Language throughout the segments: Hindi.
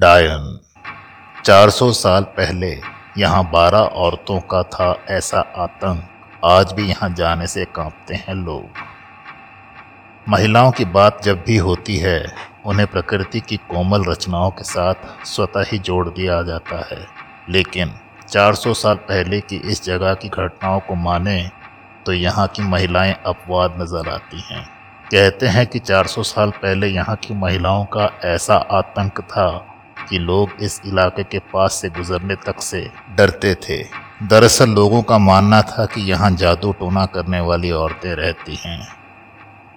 डायन 400 साल पहले यहाँ 12 औरतों का था ऐसा आतंक। आज भी यहाँ जाने से कांपते हैं लोग। महिलाओं की बात जब भी होती है, उन्हें प्रकृति की कोमल रचनाओं के साथ स्वतः ही जोड़ दिया जाता है। लेकिन 400 साल पहले की इस जगह की घटनाओं को माने तो यहाँ की महिलाएँ अपवाद नज़र आती हैं। कहते हैं कि 400 साल पहले यहाँ की महिलाओं का ऐसा आतंक था कि लोग इस इलाके के पास से गुजरने तक से डरते थे। दरअसल लोगों का मानना था कि यहाँ जादू टोना करने वाली औरतें रहती हैं।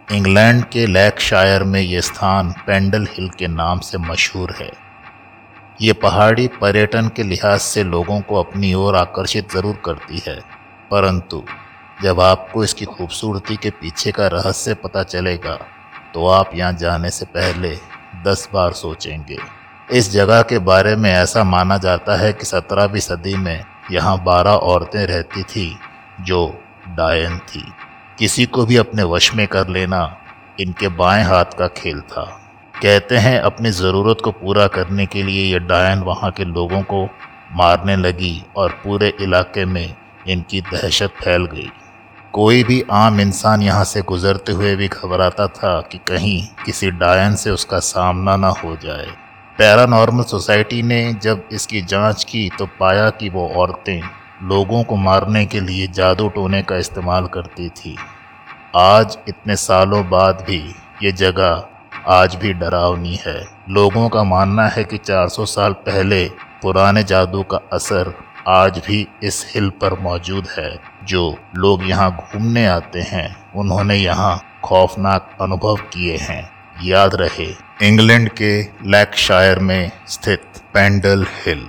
इंग्लैंड के लैकशायर में ये स्थान पेंडल हिल के नाम से मशहूर है। ये पहाड़ी पर्यटन के लिहाज से लोगों को अपनी ओर आकर्षित ज़रूर करती है। परंतु जब आपको इसकी खूबसूरती के पीछे का रहस्य पता चलेगा तो आप यहाँ जाने से पहले दस बार सोचेंगे। इस जगह के बारे में ऐसा माना जाता है कि सत्रहवीं सदी में यहाँ बारह औरतें रहती थी जो डायन थी। किसी को भी अपने वश में कर लेना इनके बाएँ हाथ का खेल था। कहते हैं, अपनी ज़रूरत को पूरा करने के लिए ये डायन वहाँ के लोगों को मारने लगी और पूरे इलाके में इनकी दहशत फैल गई। कोई भी आम इंसान यहाँ से गुजरते हुए भी घबराता था कि कहीं किसी डायन से उसका सामना ना हो जाए। पैरानॉर्मल सोसाइटी ने जब इसकी जाँच की तो पाया कि वो औरतें लोगों को मारने के लिए जादू टोने का इस्तेमाल करती थी। आज, इतने सालों बाद भी ये जगह आज भी डरावनी है। लोगों का मानना है कि 400 साल पहले पुराने जादू का असर आज भी इस हिल पर मौजूद है। जो लोग यहाँ घूमने आते हैं, उन्होंने यहाँ खौफनाक अनुभव किए हैं। याद रहे इंग्लैंड के लैकशायर में स्थित पेंडल हिल।